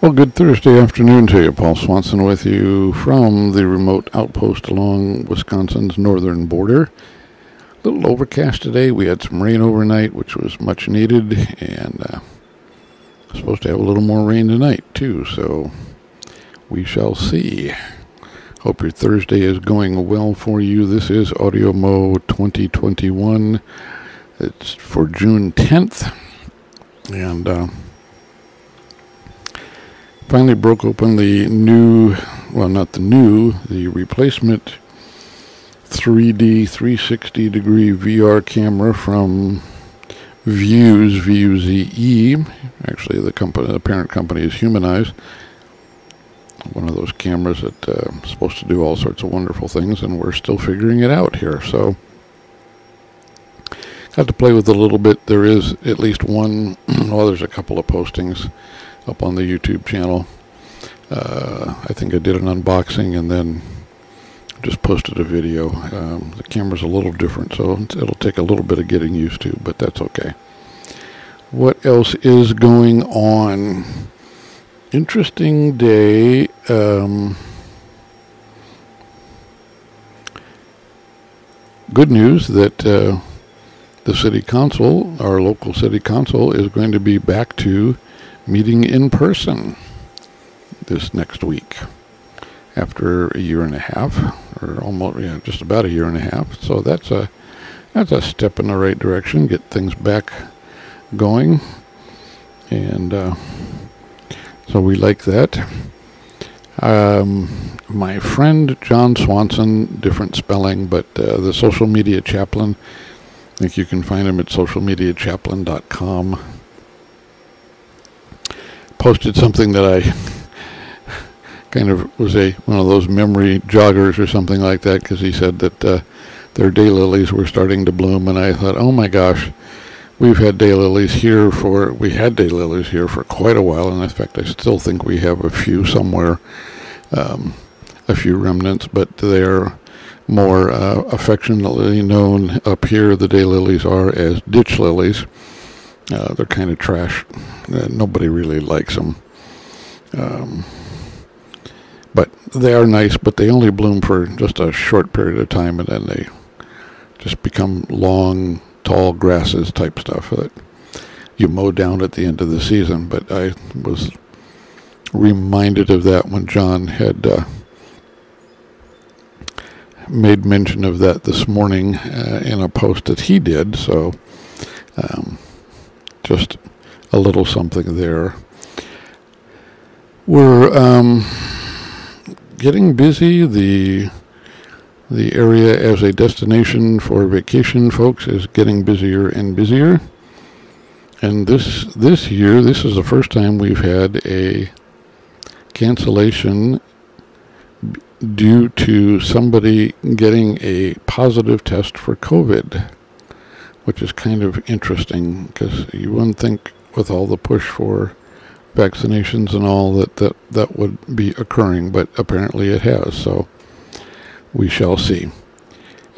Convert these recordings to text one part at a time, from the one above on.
Well, good Thursday afternoon to you. Paul Swansen with you from the remote outpost along Wisconsin's northern border. A little overcast today. We had some rain overnight, which was much needed, and uh, supposed to have a little more rain tonight, too, so we shall see. Hope your Thursday is going well for you. This is Audio Mo 2021. It's for June 10th, and uh, finally broke open the new, well, not the new, the replacement 3D 360 degree VR camera from Vuze, V-U-Z-E. Actually, the company, the parent company is Humaneyes. One of those cameras that uh, supposed to do all sorts of wonderful things, and we're still figuring it out here. So, got to play with it a little bit. There is at least one, well, there's a couple of postings up on the YouTube channel. Uh, I think I did an unboxing and then just posted a video. Um, the camera's a little different, so it'll take a little bit of getting used to, but that's okay. What else is going on? Interesting day. Um, good news that uh, the city council, our local city council, is going to be back to meeting in person this next week after a year and a half or almost yeah just about a year and a half. So that's a that's a step in the right direction get things back going. And uh, so we like that. Um, my friend John Swanson different spelling but uh, the social media chaplain I think you can find him at socialmediachaplain.com posted something that I kind of was a one of those memory joggers or something like that because he said that uh, their daylilies were starting to bloom, and I thought, oh my gosh, we've had daylilies here for we had daylilies here for quite a while, and in fact, I still think we have a few somewhere, um, a few remnants, but they're more uh, affectionately known up here. The daylilies are as ditch lilies. Uh, they're kind of trash. Uh, nobody really likes them. Um, but they are nice, but they only bloom for just a short period of time, and then they just become long, tall grasses type stuff that you mow down at the end of the season. But I was reminded of that when John had uh, made mention of that this morning uh, in a post that he did. So. Um, just a little something there. We're um, getting busy. The the area as a destination for vacation folks is getting busier and busier. And this this year, this is the first time we've had a cancellation due to somebody getting a positive test for COVID which is kind of interesting because you wouldn't think with all the push for vaccinations and all that, that that would be occurring, but apparently it has, so we shall see.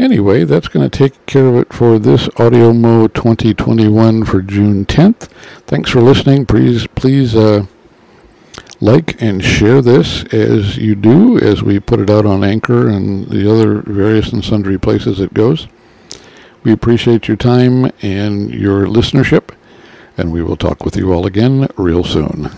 Anyway, that's going to take care of it for this Audio Mo 2021 for June 10th. Thanks for listening. Please, please uh, like and share this as you do, as we put it out on Anchor and the other various and sundry places it goes. We appreciate your time and your listenership, and we will talk with you all again real soon.